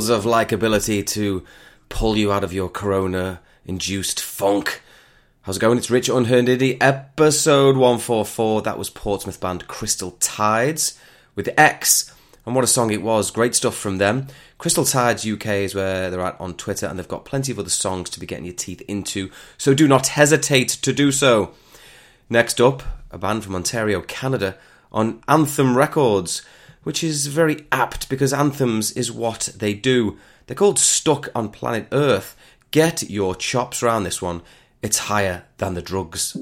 levels of likability to pull you out of your corona induced funk. How's it going? It's Rich Unheard episode 144. That was Portsmouth band Crystal Tides with X. And what a song it was. Great stuff from them. Crystal Tides UK is where they're at on Twitter, and they've got plenty of other songs to be getting your teeth into, so do not hesitate to do so. Next up, a band from Ontario, Canada, on Anthem Records, which is very apt because anthems is what they do. They're called Stuck on Planet Earth. Get your chops round this one. It's higher than the drugs.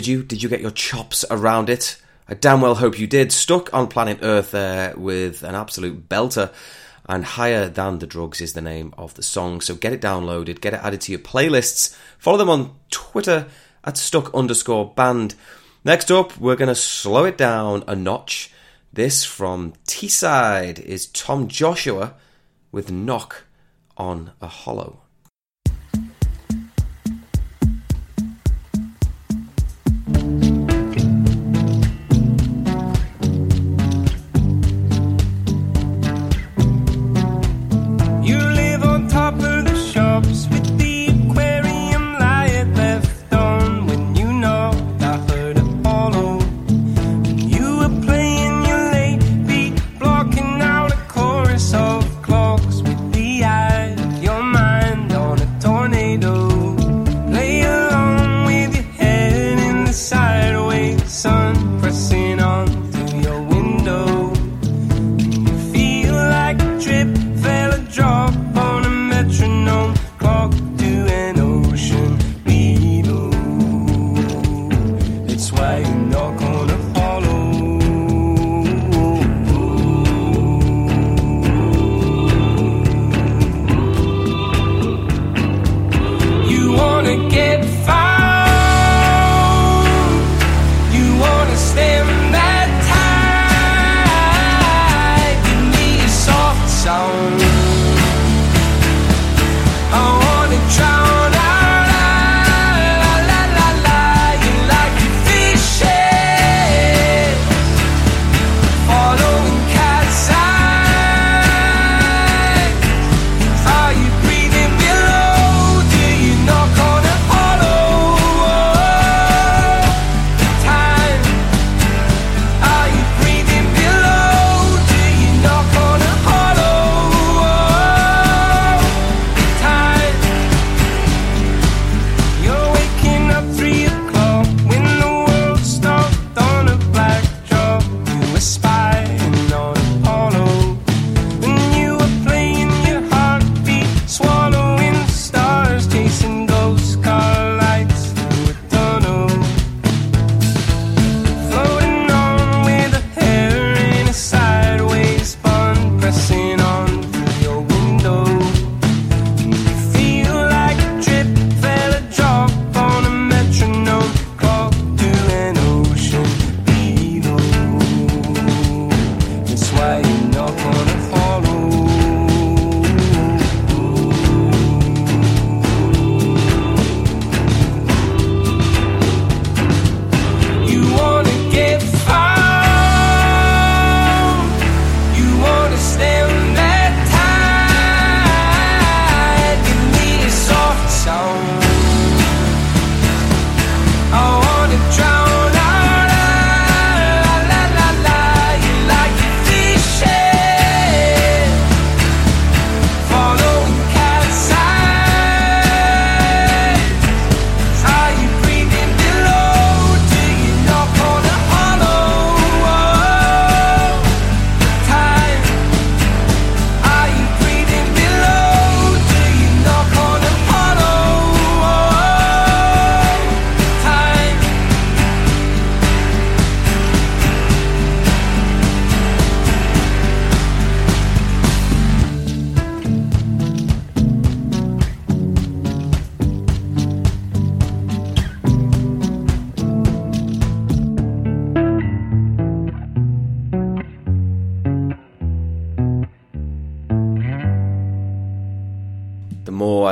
Did you? Did you get your chops around it? I damn well hope you did. Stuck on planet Earth there with an absolute belter. And Higher Than the Drugs is the name of the song. So get it downloaded, get it added to your playlists. Follow them on Twitter at stuck underscore band. Next up, we're going to slow it down a notch. This from Teesside is Tom Joshua with Knock on a Hollow.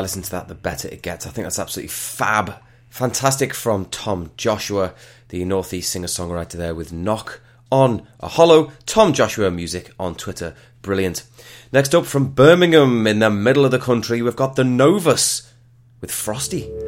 Listen to that, the better it gets. I think that's absolutely fab. Fantastic from Tom Joshua, the Northeast singer songwriter there with Knock on a Hollow. Tom Joshua Music on Twitter. Brilliant. Next up from Birmingham in the middle of the country, we've got the Novus with Frosty.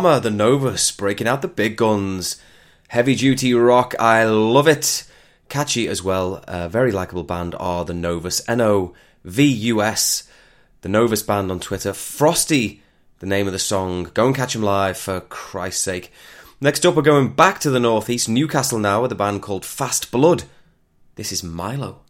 The Novus, breaking out the big guns. Heavy duty rock, I love it. Catchy as well. A very likable band are the Novus. N O V U S. The Novus Band on Twitter. Frosty, the name of the song. Go and catch them live, for Christ's sake. Next up, we're going back to the northeast, Newcastle now, with a band called Fast Blood. This is Milo.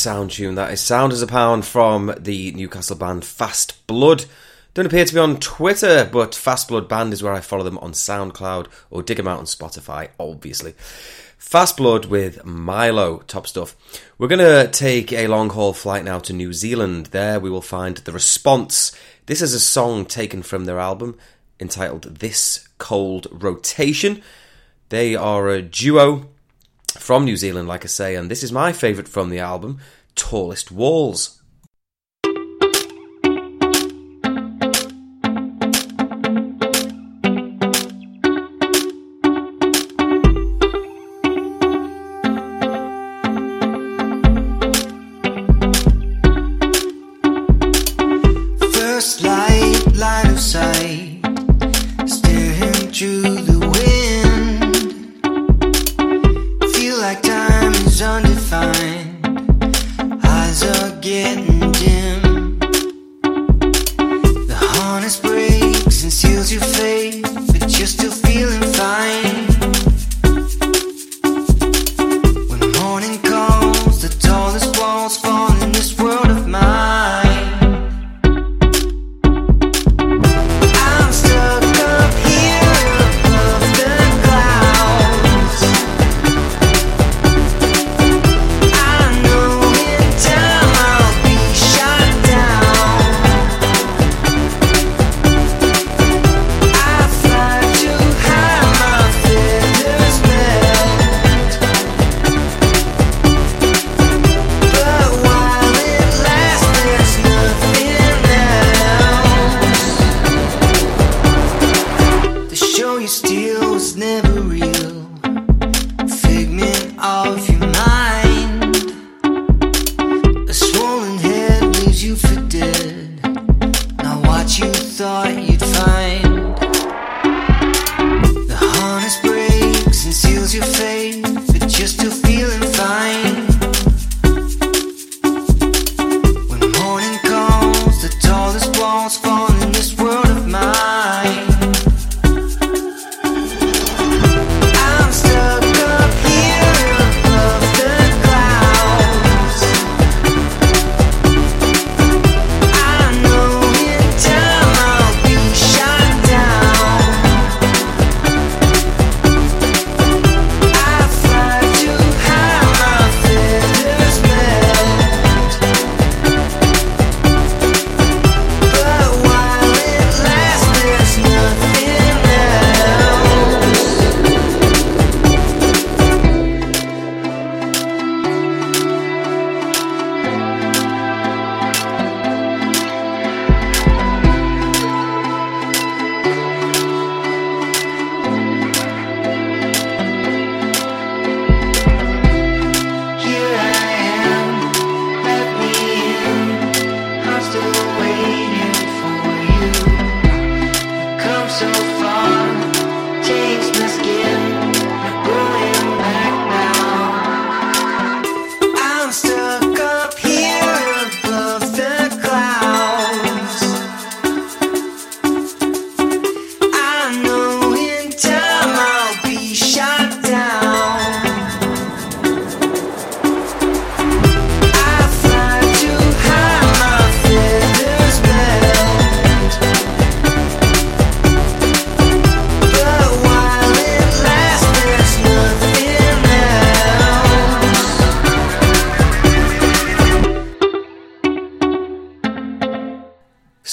Sound tune. That is Sound as a Pound from the Newcastle band Fast Blood. Don't appear to be on Twitter, but Fast Blood Band is where I follow them on SoundCloud or dig them out on Spotify, obviously. Fast Blood with Milo, top stuff. We're going to take a long haul flight now to New Zealand. There we will find The Response. This is a song taken from their album entitled This Cold Rotation. They are a duo from New Zealand, like I say, and this is my favourite from the album, Tallest Walls.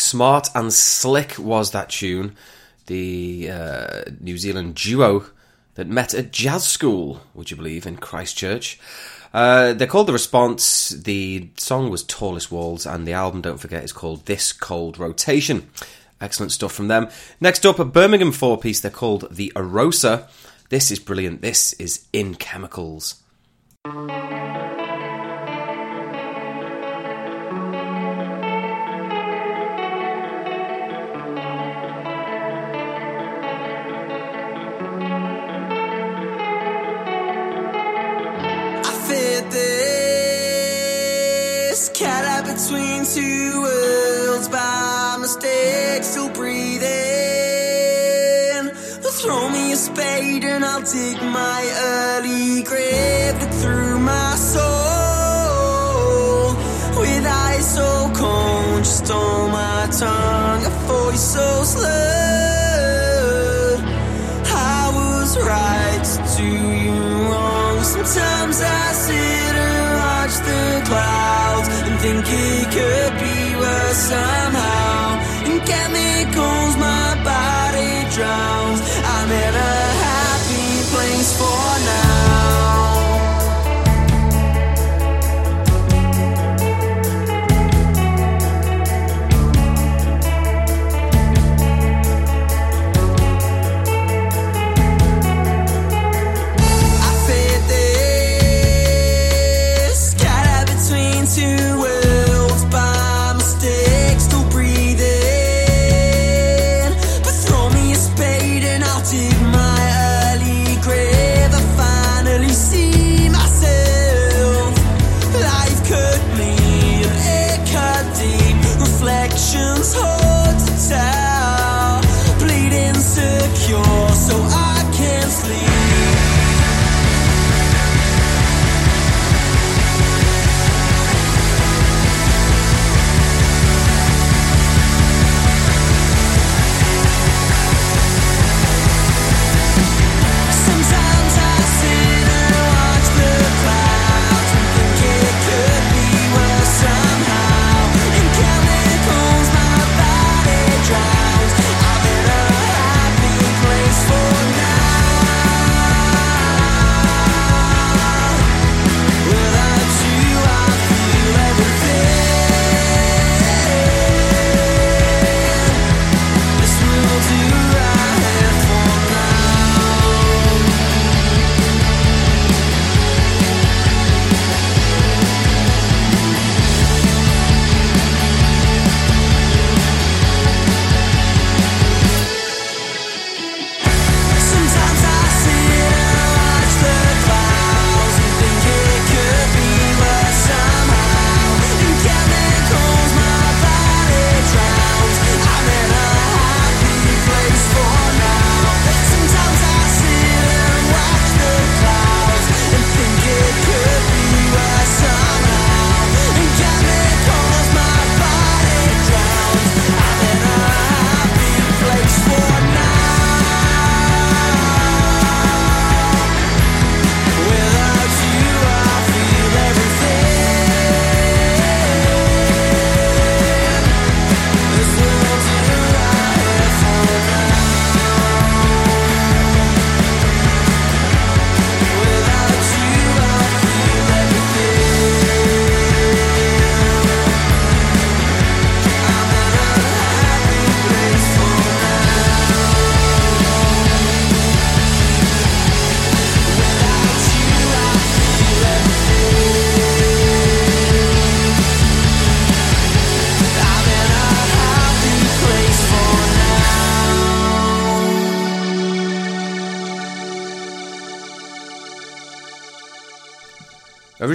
Smart and Slick was that tune. The uh, New Zealand duo that met at jazz school, would you believe, in Christchurch. Uh, they're called The Response. The song was Tallest Walls, and the album, don't forget, is called This Cold Rotation. Excellent stuff from them. Next up, a Birmingham four piece. They're called The Arosa. This is brilliant. This is In Chemicals. between two worlds by mistake, still breathing. Throw me a spade and I'll dig my early grave. Look through my soul with eyes so cold, just on my tongue, a voice so slow. could be worse somehow.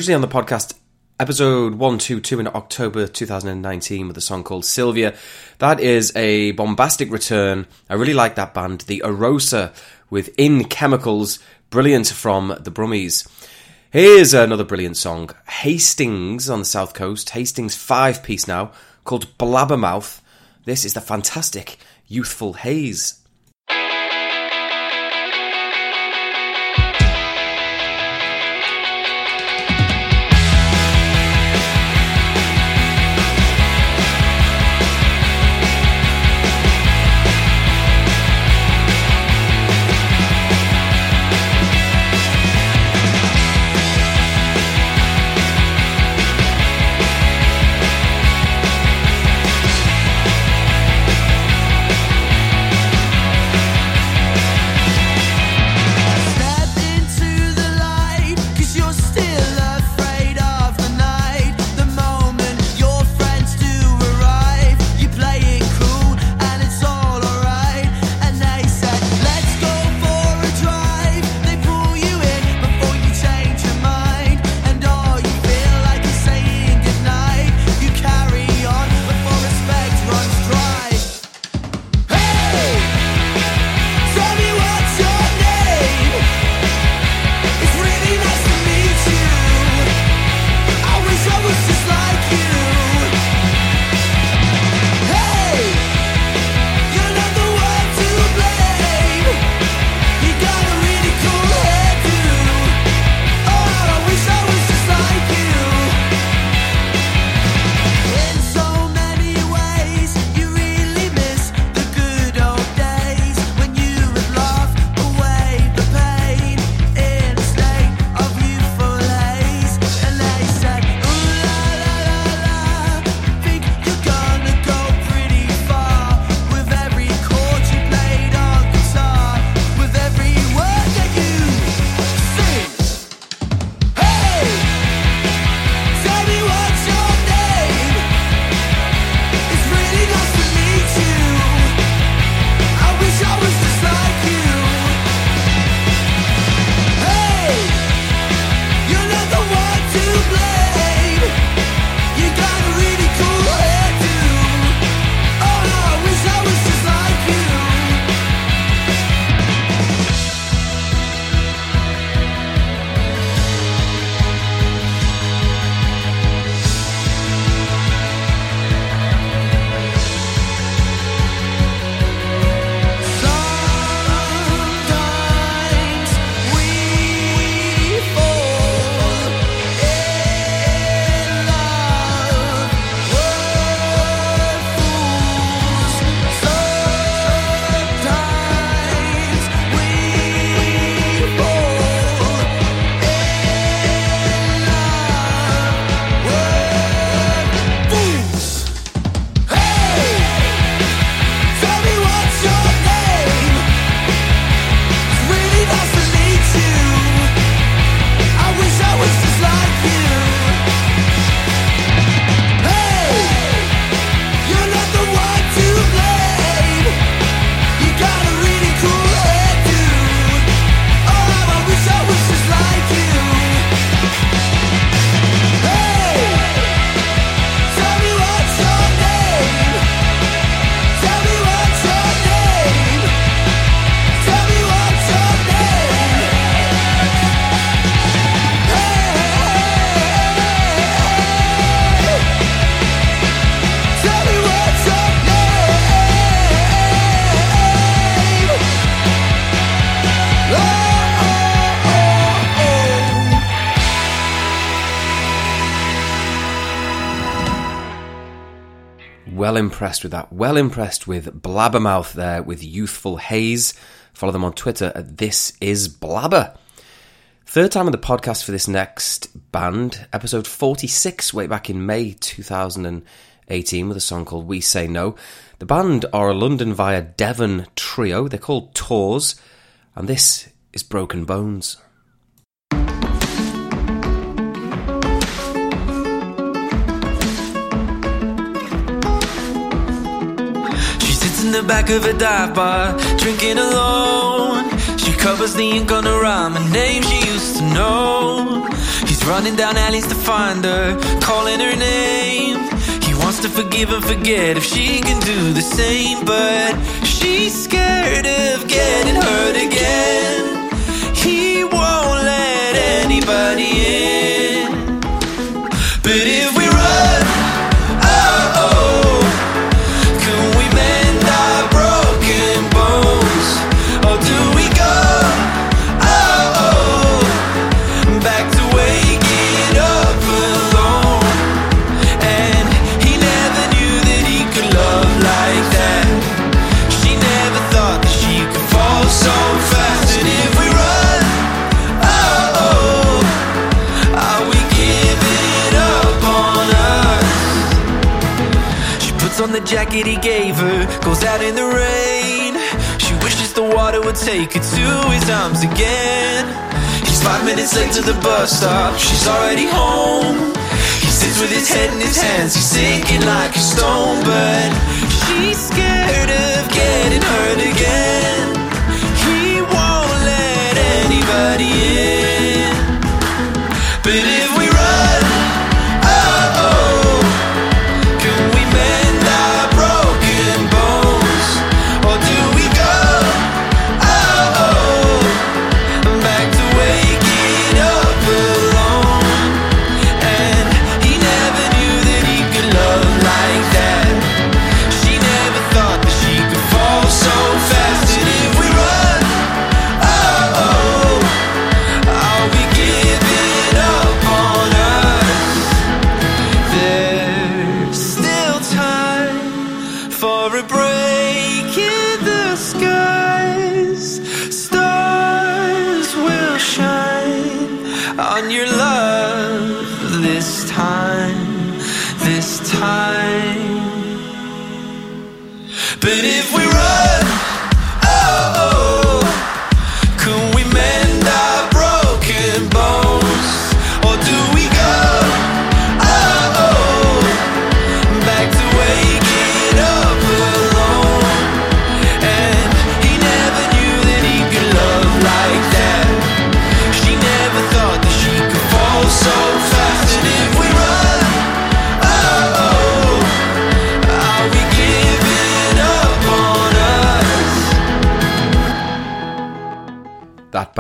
originally on the podcast episode 122 in October 2019 with a song called Sylvia. That is a bombastic return. I really like that band, The Erosa, with In Chemicals, brilliant from The Brummies. Here's another brilliant song, Hastings on the South Coast, Hastings five piece now, called Blabbermouth. This is the fantastic Youthful Haze. Impressed with that. Well impressed with Blabbermouth there with Youthful Haze. Follow them on Twitter at This Is Blabber. Third time on the podcast for this next band, episode 46, way back in May 2018, with a song called We Say No. The band are a London via Devon trio. They're called Tors, and this is Broken Bones. In the back of a dive bar, drinking alone. She covers the ink on her arm, a name she used to know. He's running down alleys to find her, calling her name. He wants to forgive and forget if she can do the same, but she's scared goes out in the rain. She wishes the water would take her to his arms again. He's five minutes late to the bus stop, she's already home. He sits with his head in his hands, he's sinking like a stone, but she's scared of getting hurt again.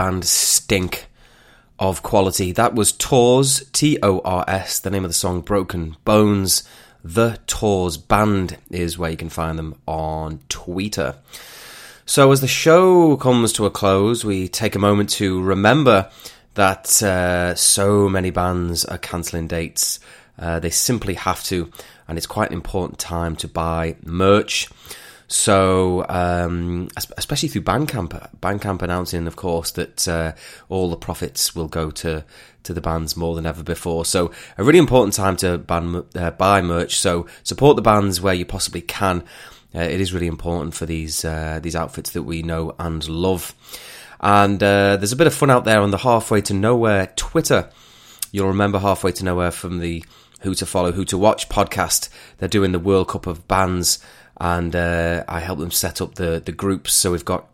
Band stink of quality. That was Tors, T O R S, the name of the song Broken Bones. The Tors Band is where you can find them on Twitter. So, as the show comes to a close, we take a moment to remember that uh, so many bands are cancelling dates. Uh, they simply have to, and it's quite an important time to buy merch. So, um, especially through Bandcamp, Bandcamp announcing, of course, that uh, all the profits will go to to the bands more than ever before. So, a really important time to ban, uh, buy merch. So, support the bands where you possibly can. Uh, it is really important for these uh, these outfits that we know and love. And uh, there's a bit of fun out there on the Halfway to Nowhere Twitter. You'll remember Halfway to Nowhere from the Who to Follow, Who to Watch podcast. They're doing the World Cup of bands, and uh, I helped them set up the the groups. So we've got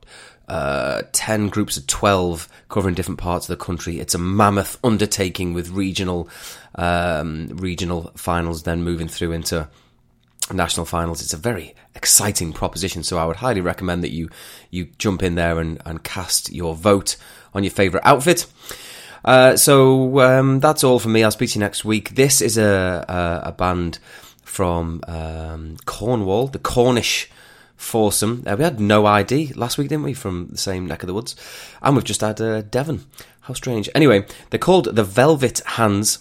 uh, 10 groups of 12 covering different parts of the country. It's a mammoth undertaking with regional um, regional finals, then moving through into national finals. It's a very exciting proposition, so I would highly recommend that you you jump in there and, and cast your vote on your favourite outfit. Uh, so um, that's all for me. I'll speak to you next week. This is a a, a band from um, Cornwall, the Cornish foursome. Uh, we had no ID last week, didn't we, from the same neck of the woods, and we've just had uh, Devon. How strange. Anyway, they're called the Velvet Hands.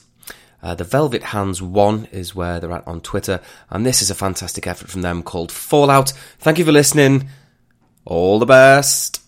Uh, the Velvet Hands 1 is where they're at on Twitter, and this is a fantastic effort from them called Fallout. Thank you for listening. All the best.